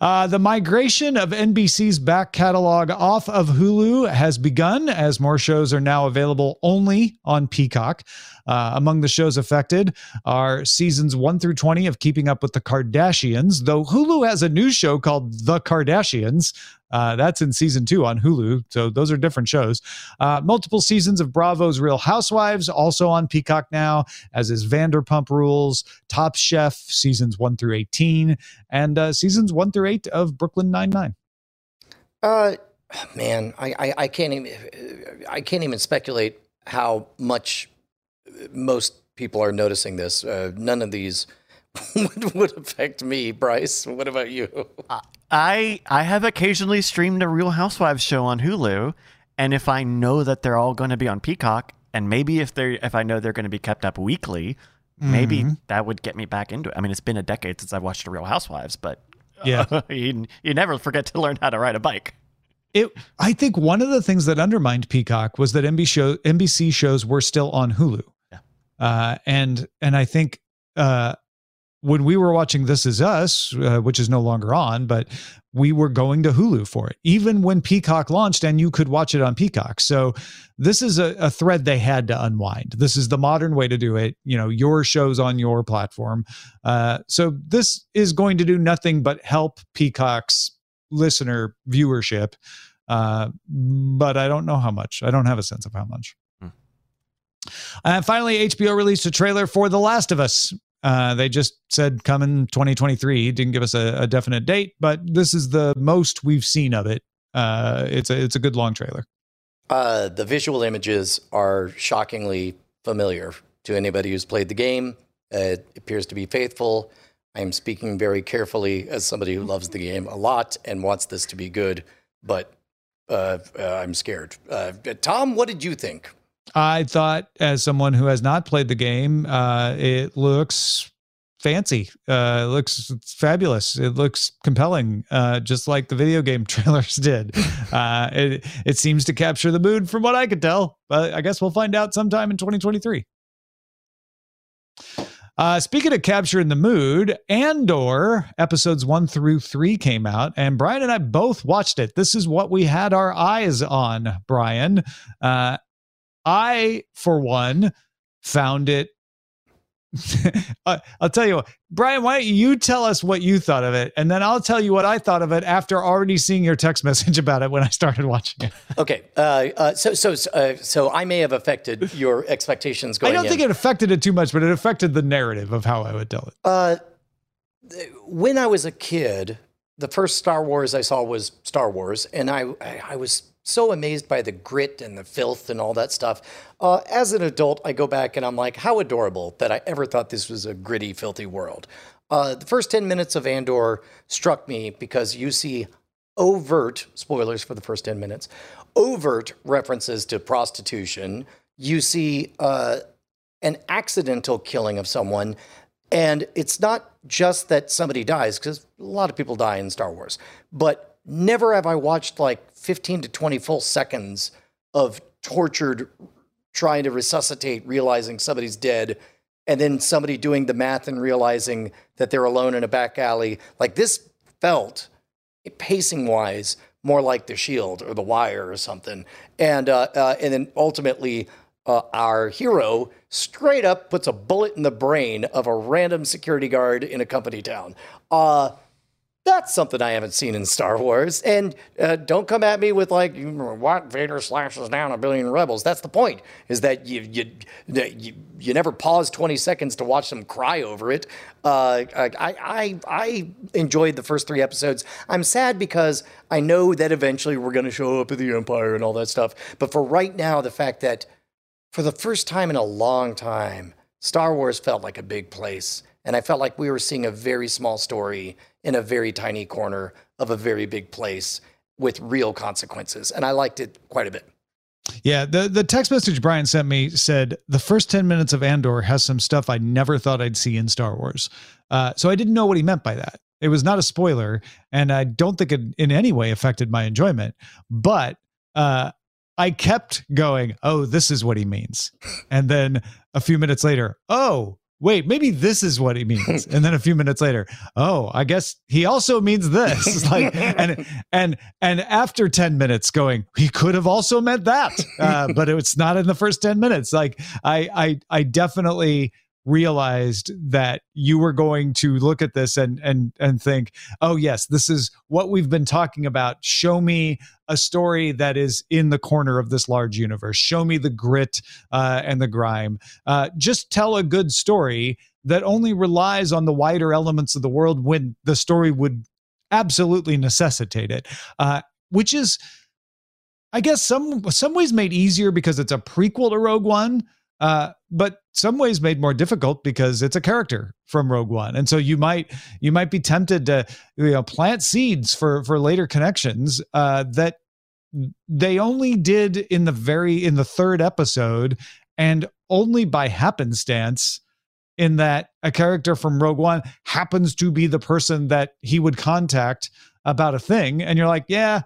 Uh, the migration of NBC's back catalog off of Hulu has begun as more shows are now available only on Peacock. Uh, among the shows affected are seasons 1 through 20 of Keeping Up with the Kardashians, though Hulu has a new show called The Kardashians. Uh, that's in season two on Hulu. So those are different shows. Uh, multiple seasons of Bravo's Real Housewives, also on Peacock now, as is Vanderpump Rules, Top Chef, seasons 1 through 18, and uh, seasons 1 through 8 of Brooklyn Nine-Nine. Uh, man, I, I, I can't even I can't even speculate how much most people are noticing this. Uh, none of these would, would affect me, Bryce. What about you? I I have occasionally streamed a Real Housewives show on Hulu, and if I know that they're all going to be on Peacock, and maybe if they if I know they're going to be kept up weekly, maybe that would get me back into it. I mean, it's been a decade since I've watched a Real Housewives, but Yeah. you, you never forget to learn how to ride a bike. It, I think one of the things that undermined Peacock was that NBC, show, NBC shows were still on Hulu, Yeah. Uh, and and I think uh, when we were watching This Is Us, uh, which is no longer on, but we were going to Hulu for it, even when Peacock launched, and you could watch it on Peacock. So this is a, a thread they had to unwind. This is the modern way to do it. You know, your shows on your platform. Uh, so this is going to do nothing but help Peacock's listener viewership. Uh, but I don't know how much. I don't have a sense of how much. And finally, HBO released a trailer for The Last of Us. Uh, they just said coming 2023. Didn't give us a, a definite date, but this is the most we've seen of it. Uh, it's a it's a good long trailer. Uh, the visual images are shockingly familiar to anybody who's played the game. Uh, it appears to be faithful. I am speaking very carefully as somebody who loves the game a lot and wants this to be good, but uh, uh, I'm scared. Uh, Tom, what did you think? I thought, as someone who has not played the game, uh, it looks fancy. Uh, it looks fabulous. It looks compelling, uh, just like the video game trailers did. Uh, it it seems to capture the mood, from what I could tell. But I guess we'll find out sometime in 2023. Uh, speaking of capturing the mood, Andor episodes one through three came out, and Brian and I both watched it. This is what we had our eyes on, Brian. Uh, I, for one, found it. I'll tell you what, Brian, why don't you tell us what you thought of it? And then I'll tell you what I thought of it after already seeing your text message about it when I started watching it. Okay, uh, uh, so so uh, so I may have affected your expectations going I don't in. think it affected it too much, but it affected the narrative of how I would tell it. Uh, when I was a kid, the first Star Wars I saw was Star Wars, and I I, I was so amazed by the grit and the filth and all that stuff. Uh, as an adult, I go back and I'm like, how adorable that I ever thought this was a gritty, filthy world. Uh, the first ten minutes of Andor struck me because you see overt spoilers for the first 10 minutes overt references to prostitution you see uh, an accidental killing of someone and it's not just that somebody dies because a lot of people die in star wars but never have i watched like 15 to 20 full seconds of tortured trying to resuscitate realizing somebody's dead and then somebody doing the math and realizing that they're alone in a back alley. Like this felt pacing wise more like the shield or the wire or something. And uh, uh, and then ultimately uh, our hero straight up puts a bullet in the brain of a random security guard in a company town. Uh, That's something I haven't seen in Star Wars. And uh, don't come at me with like, what Vader slashes down a billion rebels. That's the point. Is that you you you, you never pause twenty seconds to watch them cry over it. Uh, I, I I enjoyed the first three episodes. I'm sad because I know that eventually we're going to show up at the Empire and all that stuff. But for right now, the fact that for the first time in a long time, Star Wars felt like a big place. And I felt like we were seeing a very small story in a very tiny corner of a very big place with real consequences. And I liked it quite a bit. Yeah, the the text message Brian sent me said the first ten minutes of Andor has some stuff I never thought I'd see in Star Wars. Uh, so I didn't know what he meant by that. It was not a spoiler, and I don't think it in any way affected my enjoyment. But uh, I kept going, "Oh, this is what he means," and then a few minutes later, "Oh, wait, maybe this is what he means. And then a few minutes later, oh, I guess he also means this. like, and and and after ten minutes, going, he could have also meant that, uh, but it's not in the first ten minutes. Like, I I I definitely realized that you were going to look at this and and and think oh yes this is what we've been talking about. Show me a story that is in the corner of this large universe. Show me the grit uh, and the grime. Uh, just tell a good story that only relies on the wider elements of the world when the story would absolutely necessitate it uh, which is i guess some some ways made easier because it's a prequel to rogue one uh, but some ways made more difficult because it's a character from Rogue One, and so you might you might be tempted to you know plant seeds for for later connections uh, that they only did in the very in the third episode, and only by happenstance. In that a character from Rogue One happens to be the person that he would contact about a thing, and you're like, yeah,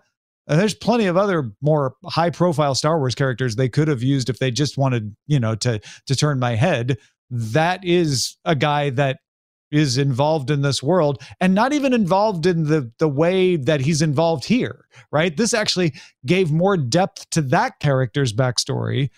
and there's plenty of other more high profile Star Wars characters they could have used if they just wanted, you know, to to turn my head. That is a guy that is involved in this world and not even involved in the the way that he's involved here, right? This actually gave more depth to that character's backstory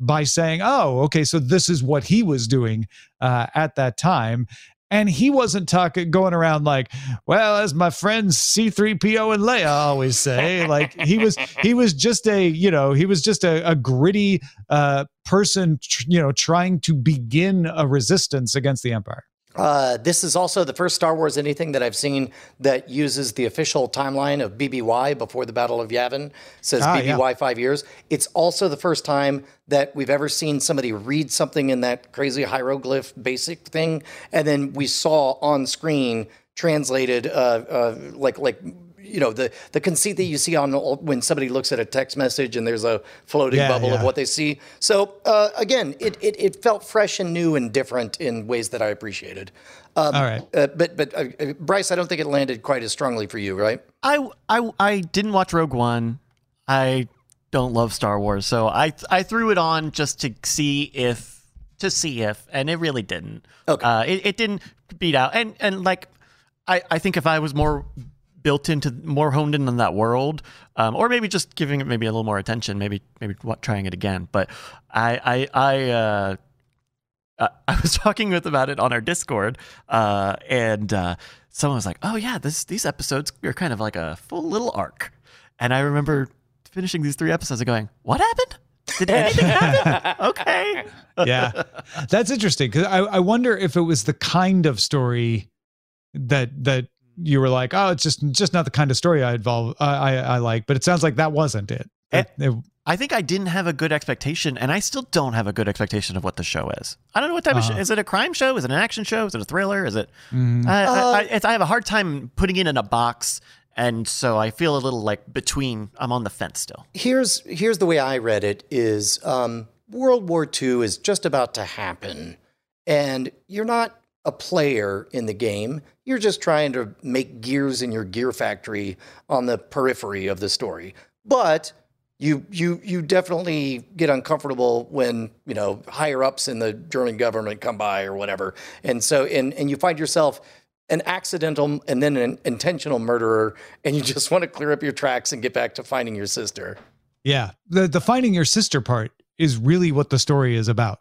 by saying, "Oh, okay, so this is what he was doing uh, at that time," And he wasn't talking, going around like, well, as my friends C3PO and Leia always say, like he was, he was just a, you know, he was just a, a gritty uh, person, tr- you know, trying to begin a resistance against the Empire. Uh, this is also the first Star Wars anything that I've seen that uses the official timeline of BBY before the Battle of Yavin. It says Ah, BBY yeah. five years. It's also the first time that we've ever seen somebody read something in that crazy hieroglyph basic thing, and then we saw on screen translated uh, uh, like like you know the the conceit that you see on when somebody looks at a text message and there's a floating Yeah, bubble of what they see. So uh, again, it, it it felt fresh and new and different in ways that I appreciated. Um, All right. uh, but but uh, uh, Bryce, I don't think it landed quite as strongly for you, right? I, I, I didn't watch Rogue One. I don't love Star Wars, so I I threw it on just to see if to see if, and it really didn't. Okay. Uh, it, it didn't beat out, and and like I I think if I was more built into more honed in on that world, um, or maybe just giving it maybe a little more attention, maybe maybe what, trying it again. But I I I. Uh, uh, I was talking with about it on our Discord, uh, and uh, someone was like, "Oh yeah, this these episodes are kind of like a full little arc." And I remember finishing these three episodes and going, "What happened? Did anything happen?" okay. yeah that's interesting because I, I wonder if it was the kind of story that that you were like oh it's just just not the kind of story i involve i i, I like but it sounds like that wasn't it, eh, It- it- I think I didn't have a good expectation, and I still don't have a good expectation of what the show is. I don't know what type of show. Uh. Is it a crime show? Is it an action show? Is it a thriller? Is it? Mm-hmm. I, I, I, uh. it's, I have a hard time putting it in a box, and so I feel a little like between. I'm on the fence still. Here's here's the way I read it: is um, World War II is just about to happen, and you're not a player in the game. You're just trying to make gears in your gear factory on the periphery of the story, but you you you definitely get uncomfortable when you know higher ups in the German government come by or whatever, and so and and you find yourself an accidental and then an intentional murderer, and you just want to clear up your tracks and get back to finding your sister. Yeah, the the finding your sister part is really what the story is about,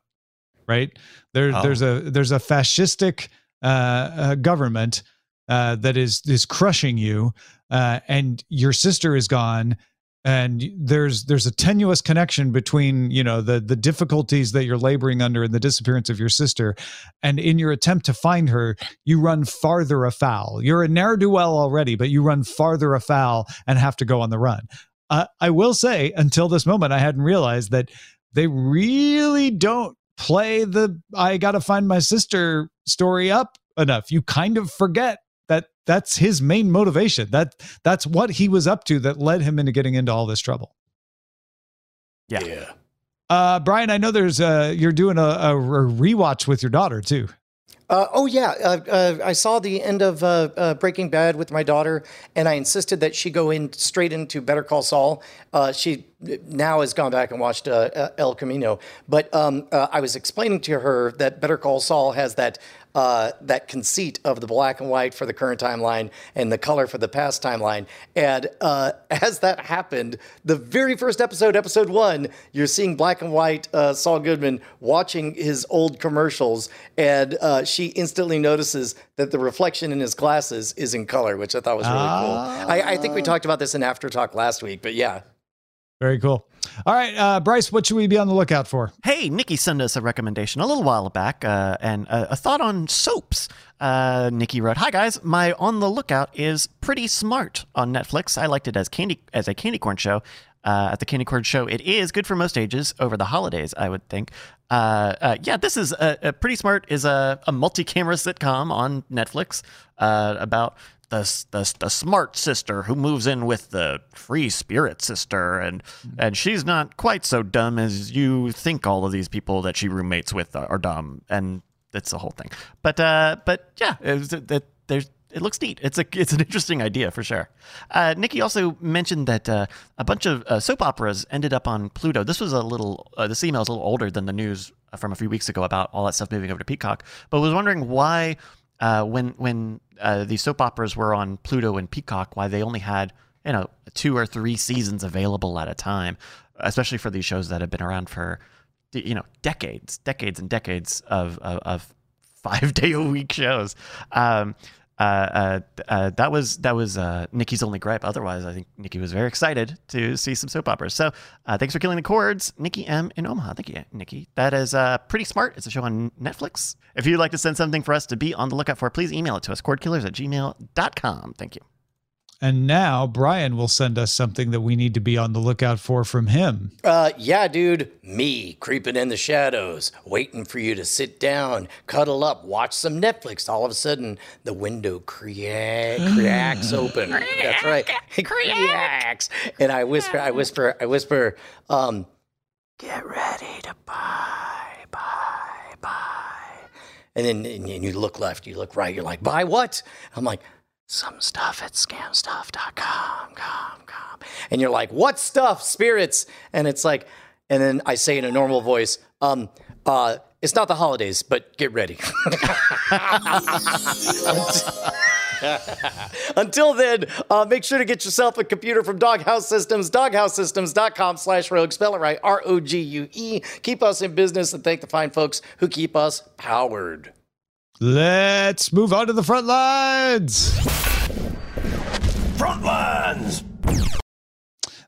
right? There, Oh. there's a there's a fascistic uh, uh, government uh, that is is crushing you, uh, and your sister is gone, and there's there's a tenuous connection between you know the the difficulties that you're laboring under and the disappearance of your sister, and in your attempt to find her, you run farther afoul. You're a ne'er do well already, but you run farther afoul and have to go on the run. Uh, I will say, until this moment, I hadn't realized that they really don't play the I got to find my sister story up enough. You kind of forget that that's his main motivation. That that's what he was up to that led him into getting into all this trouble. Yeah. Uh, Brian, I know there's uh you're doing a, a rewatch with your daughter too. Uh, oh yeah, uh, uh, I saw the end of uh, uh, Breaking Bad with my daughter, and I insisted that she go in straight into Better Call Saul. Uh, she now has gone back and watched El Camino, but um, I was explaining to her that Better Call Saul has that uh, that conceit of the black and white for the current timeline and the color for the past timeline. And uh, as that happened, the very first episode, episode one, you're seeing black and white uh, Saul Goodman watching his old commercials, and she instantly notices that the reflection in his glasses is in color, which I thought was really cool. I, I think we talked about this in After Talk last week, but yeah. Very cool. All right, uh, Bryce, what should we be on the lookout for? Hey, Nikki sent us a recommendation a little while back uh, and a, a, thought on soaps. Uh, Nikki wrote, "Hi guys, my on the lookout is Pretty Smart on Netflix. I liked it as candy as a candy corn show. Uh, at the Candy Corn Show, it is good for most ages over the holidays, I would think. Uh, uh, yeah, this is a, a Pretty Smart is a, a multi-camera sitcom on Netflix about the, the the smart sister who moves in with the free spirit sister. And and she's not quite so dumb as you think all of these people that she roommates with are, are dumb. And that's the whole thing. But uh but yeah it, it, there's it looks neat. It's a it's an interesting idea for sure. Uh, Nikki also mentioned that uh, a bunch of uh, soap operas ended up on Pluto. This was a little uh, this email is a little older than the news from a few weeks ago about all that stuff moving over to Peacock. But was wondering why uh, when when uh, these soap operas were on Pluto and Peacock, why they only had you know two or three seasons available at a time, especially for these shows that have been around for you know decades, decades and decades of of, of five day a week shows. Um, uh, uh, uh, that was that was uh, Nikki's only gripe. Otherwise, I think Nikki was very excited to see some soap operas. So, thanks for killing the cords, Nikki M in Omaha. Thank you, Nikki. That is pretty smart. It's a show on Netflix. If you'd like to send something for us to be on the lookout for, please email it to us, cordkillers at gmail.com. Thank you. And now Brian will send us something that we need to be on the lookout for from him. Uh, yeah, dude. Me creeping in the shadows, waiting for you to sit down, cuddle up, watch some Netflix. All of a sudden, the window crack, cracks open. That's right, cracks. And I whisper, I whisper, I whisper, um, get ready to buy, buy, buy. And then and you look left, you look right, you're like, buy what? I'm like, some stuff at scamstuff.com, com, com. And you're like, what stuff, spirits? And it's like, and then I say in a normal voice, um, uh, it's not the holidays, but get ready. Until then, uh, make sure to get yourself a computer from Doghouse Systems, doghousesystems.com slash rogue. Spell it right, R-O-G-U-E. Keep us in business and thank the fine folks who keep us powered. Let's move on to the front lines. Front lines.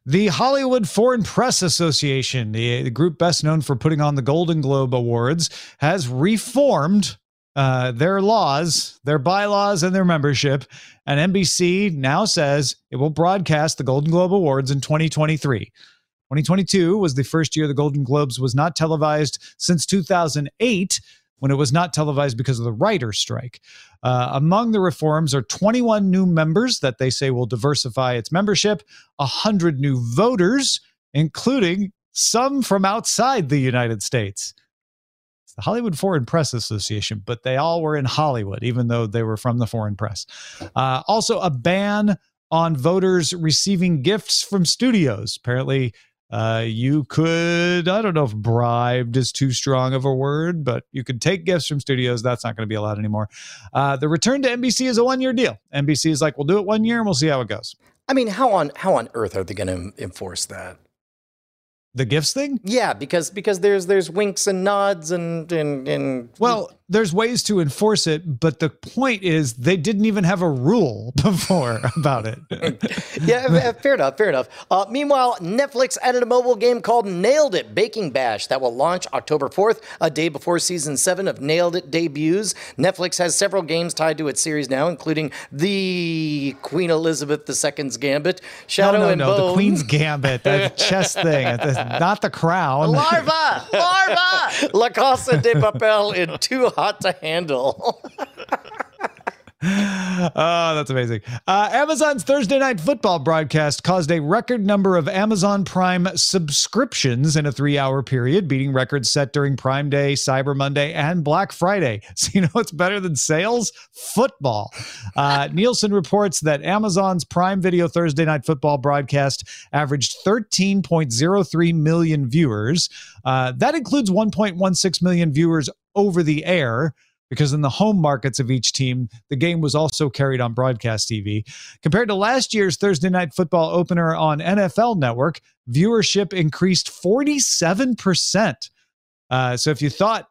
The Hollywood Foreign Press Association, the, group best known for putting on the Golden Globe Awards, has reformed uh, their laws, their bylaws, and their membership. And NBC now says it will broadcast the Golden Globe Awards in 2023. 2022 was the first year the Golden Globes was not televised since 2008 when it was not televised because of the writer's strike. Uh, among the reforms are 21 new members that they say will diversify its membership, 100 new voters, including some from outside the United States. It's the Hollywood Foreign Press Association, but they all were in Hollywood, even though they were from the foreign press. Uh, also, a ban on voters receiving gifts from studios. Apparently, uh, you could, I don't know if bribed is too strong of a word, but you could take gifts from studios. That's not going to be allowed anymore. Uh, the return to NBC is a one year deal. NBC is like, we'll do it one year and we'll see how it goes. I mean, how on how on earth are they going to enforce that? The gifts thing? Yeah, because because there's there's winks and nods and and and well, there's ways to enforce it, but the point is they didn't even have a rule before about it. yeah, fair enough, fair enough. Uh, meanwhile, Netflix added a mobile game called Nailed It Baking Bash that will launch October 4th, a day before season 7 of Nailed It debuts. Netflix has several games tied to its series now, including the Queen Elizabeth II's Gambit, Shadow no, no, and no, Bone. the Queen's Gambit, the chess thing, not the crown. Larva! Larva! La Casa de Papel in Too Hot to Handle. Oh, that's amazing. Uh, Amazon's Thursday night football broadcast caused a record number of Amazon Prime subscriptions in a three hour period, beating records set during Prime Day, Cyber Monday, and Black Friday. So, you know what's better than sales? Football. Uh, Nielsen reports that Amazon's Prime Video Thursday night football broadcast averaged 13.03 million viewers. Uh, that includes 1.16 million viewers over the air because in the home markets of each team, the game was also carried on broadcast TV. Compared to last year's Thursday night football opener on NFL Network, viewership increased 47%. Uh, so if you thought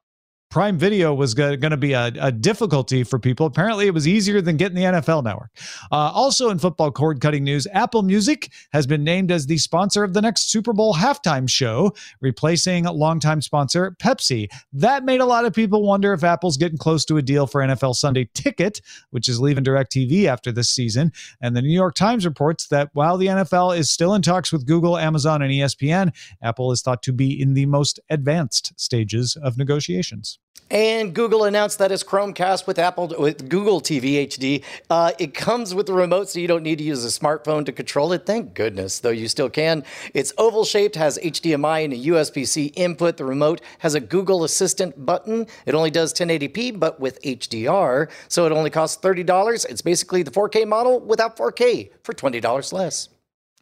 Prime Video was going to be a, a, difficulty for people. Apparently, it was easier than getting the NFL network. Uh, also, in football cord cutting news, Apple Music has been named as the sponsor of the next Super Bowl halftime show, replacing longtime sponsor Pepsi. That made a lot of people wonder if Apple's getting close to a deal for NFL Sunday Ticket, which is leaving DirecTV after this season. And the New York Times reports that while the NFL is still in talks with Google, Amazon, and ESPN, Apple is thought to be in the most advanced stages of negotiations. And Google announced that its Chromecast with Apple with Google TV HD, uh, it comes with a remote, so you don't need to use a smartphone to control it. Thank goodness, though you still can. It's oval shaped, has HDMI and a USB-C input. The remote has a Google Assistant button. It only does 1080p, but with HDR, so it only costs thirty dollars. It's basically the 4K model without 4K for twenty dollars less.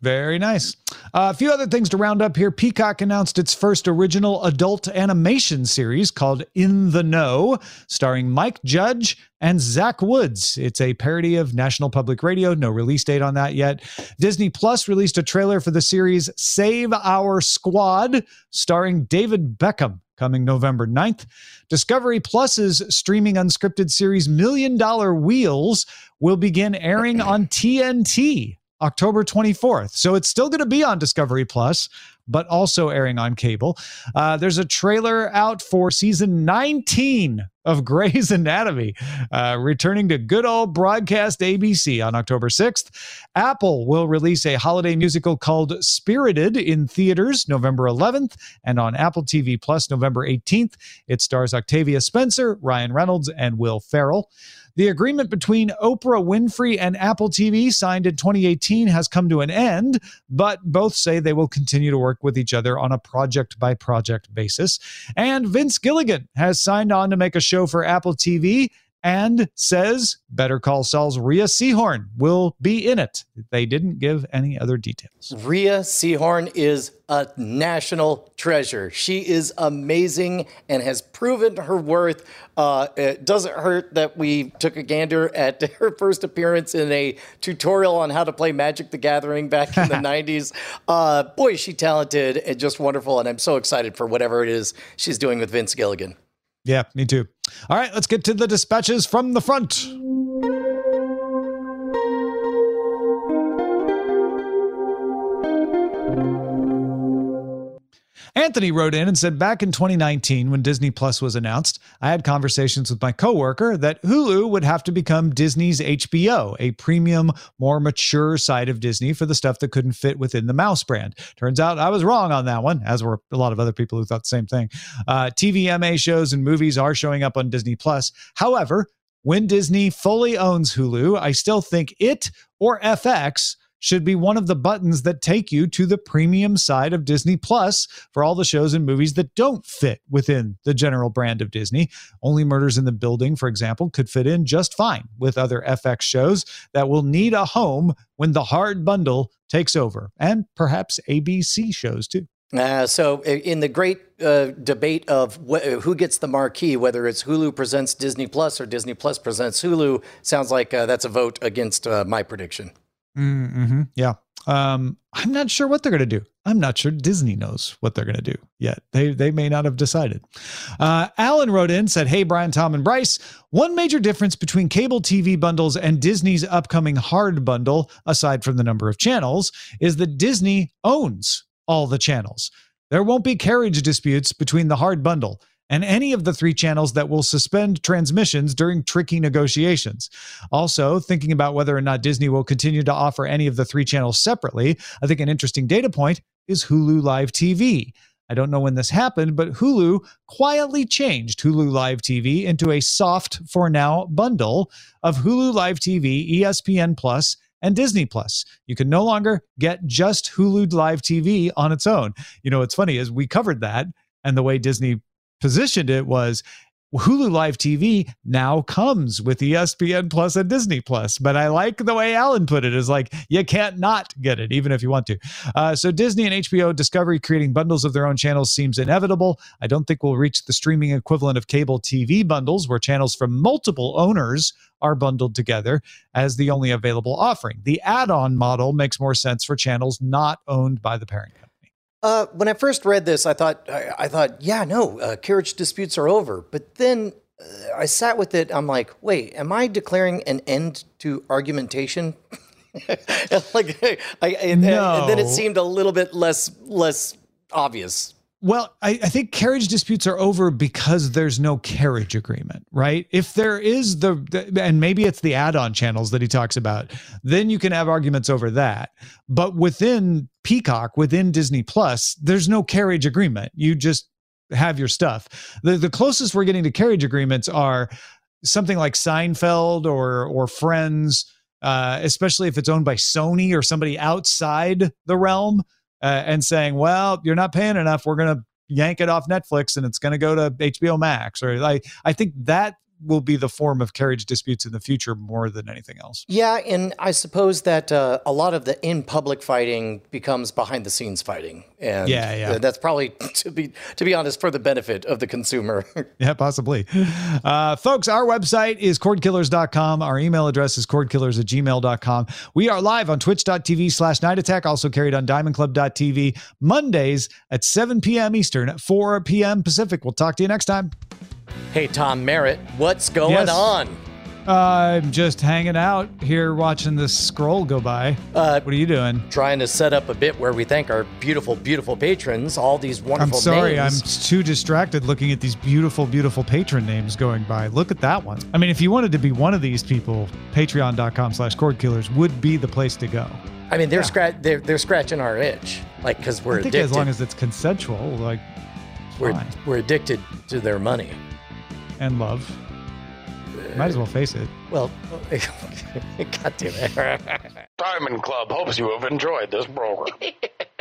Very nice. Uh, a few other things to round up here. Peacock announced its first original adult animation series called In the Know, starring Mike Judge and Zach Woods. It's a parody of National Public Radio. No release date on that yet. Disney Plus released a trailer for the series Save Our Squad, starring David Beckham coming November 9th. Discovery Plus's streaming unscripted series Million Dollar Wheels will begin airing on TNT October 24th. So it's still going to be on Discovery Plus, but also airing on cable. Uh, there's a trailer out for season 19 of Grey's Anatomy, uh, returning to good old broadcast ABC on October 6th. Apple will release a holiday musical called Spirited in theaters November 11th and on Apple TV Plus November 18th. It stars Octavia Spencer, Ryan Reynolds, and Will Ferrell. The agreement between Oprah Winfrey and Apple TV, signed in 2018, has come to an end, but both say they will continue to work with each other on a project by project basis. And Vince Gilligan has signed on to make a show for Apple TV and says Better Call Saul's Rhea Seehorn will be in it. They didn't give any other details. Rhea Seehorn is a national treasure. She is amazing and has proven her worth. Uh, it doesn't hurt that we took a gander at her first appearance in a tutorial on how to play Magic the Gathering back in the 90s. Uh, boy, is she talented and just wonderful. And I'm so excited for whatever it is she's doing with Vince Gilligan. Yeah, me too. All right, let's get to the dispatches from the front. Anthony wrote in and said, Back in 2019, when Disney Plus was announced, I had conversations with my coworker that Hulu would have to become Disney's HBO, a premium, more mature side of Disney for the stuff that couldn't fit within the mouse brand. Turns out I was wrong on that one, as were a lot of other people who thought the same thing. Uh, TVMA shows and movies are showing up on Disney Plus. However, when Disney fully owns Hulu, I still think it or FX should be one of the buttons that take you to the premium side of Disney Plus for all the shows and movies that don't fit within the general brand of Disney. Only Murders in the Building, for example, could fit in just fine with other FX shows that will need a home when the hard bundle takes over, and perhaps ABC shows too. Uh, so, in the great uh, debate of wh- who gets the marquee, whether it's Hulu presents Disney Plus or Disney Plus presents Hulu, sounds like uh, that's a vote against uh, my prediction. Mm-hmm. Yeah. Um, I'm not sure what they're going to do. I'm not sure Disney knows what they're going to do yet. They they may not have decided. Uh, Alan wrote in said, "Hey Brian, Tom, and Bryce. One major difference between cable TV bundles and Disney's upcoming hard bundle, aside from the number of channels, is that Disney owns all the channels. There won't be carriage disputes between the hard bundle." And any of the three channels that will suspend transmissions during tricky negotiations. Also, thinking about whether or not Disney will continue to offer any of the three channels separately, I think an interesting data point is Hulu Live TV. I don't know when this happened, but Hulu quietly changed Hulu Live TV into a soft for now bundle of Hulu Live TV, ESPN Plus, and Disney Plus. You can no longer get just Hulu Live TV on its own. You know, what's funny is we covered that, and the way Disney positioned it was Hulu Live TV now comes with ESPN Plus and Disney Plus. But I like the way Alan put it is like, you can't not get it, even if you want to. Uh, so Disney and HBO Discovery creating bundles of their own channels seems inevitable. I don't think we'll reach the streaming equivalent of cable TV bundles where channels from multiple owners are bundled together as the only available offering. The add on model makes more sense for channels not owned by the parent company. Uh, when I first read this, I thought, I, I thought, yeah, no, uh, carriage disputes are over. But then uh, I sat with it. I'm like, wait, am I declaring an end to argumentation? like, I, and, No. and then it seemed a little bit less less obvious. Well, I, I think carriage disputes are over because there's no carriage agreement, right? If there is the, the- and maybe it's the add on channels that he talks about, then you can have arguments over that. But within Peacock, within Disney Plus, there's no carriage agreement. You just have your stuff. The, the closest we're getting to carriage agreements are something like Seinfeld or, or Friends, uh, especially if it's owned by Sony or somebody outside the realm uh, and saying, "Well, you're not paying enough. We're going to yank it off Netflix, and it's going to go to HBO Max." Or like, I think that will be the form of carriage disputes in the future more than anything else. Yeah, and I suppose that uh, a lot of the in public fighting becomes behind the scenes fighting, and Yeah, yeah. that's probably to be to be honest for the benefit of the consumer. Yeah, possibly. Uh, folks, our website is cordkillers.com. Our email address is cordkillers at gmail.com. We are live on twitch.tv slash night attack, also carried on diamondclub.tv Mondays at 7 p.m. Eastern, at 4 p.m. Pacific. We'll talk to you next time. Hey, Tom Merritt, what's going Yes. on? I'm just hanging out here watching this scroll go by. Uh, what are you doing? Trying to set up a bit where we thank our beautiful, beautiful patrons, all these wonderful I'm sorry, names. I'm too distracted looking at these beautiful, beautiful patron names going by. Look at that one. I mean, if you wanted to be one of these people, patreon.com slash cordkillers would be the place to go. I mean, they're scratch they're, they're scratching our itch, like because we're I think addicted. as long as it's consensual, like, we're fine. we're addicted to their money. And love. Might as well face it. Well, God damn it. Diamond Club hopes you have enjoyed this program.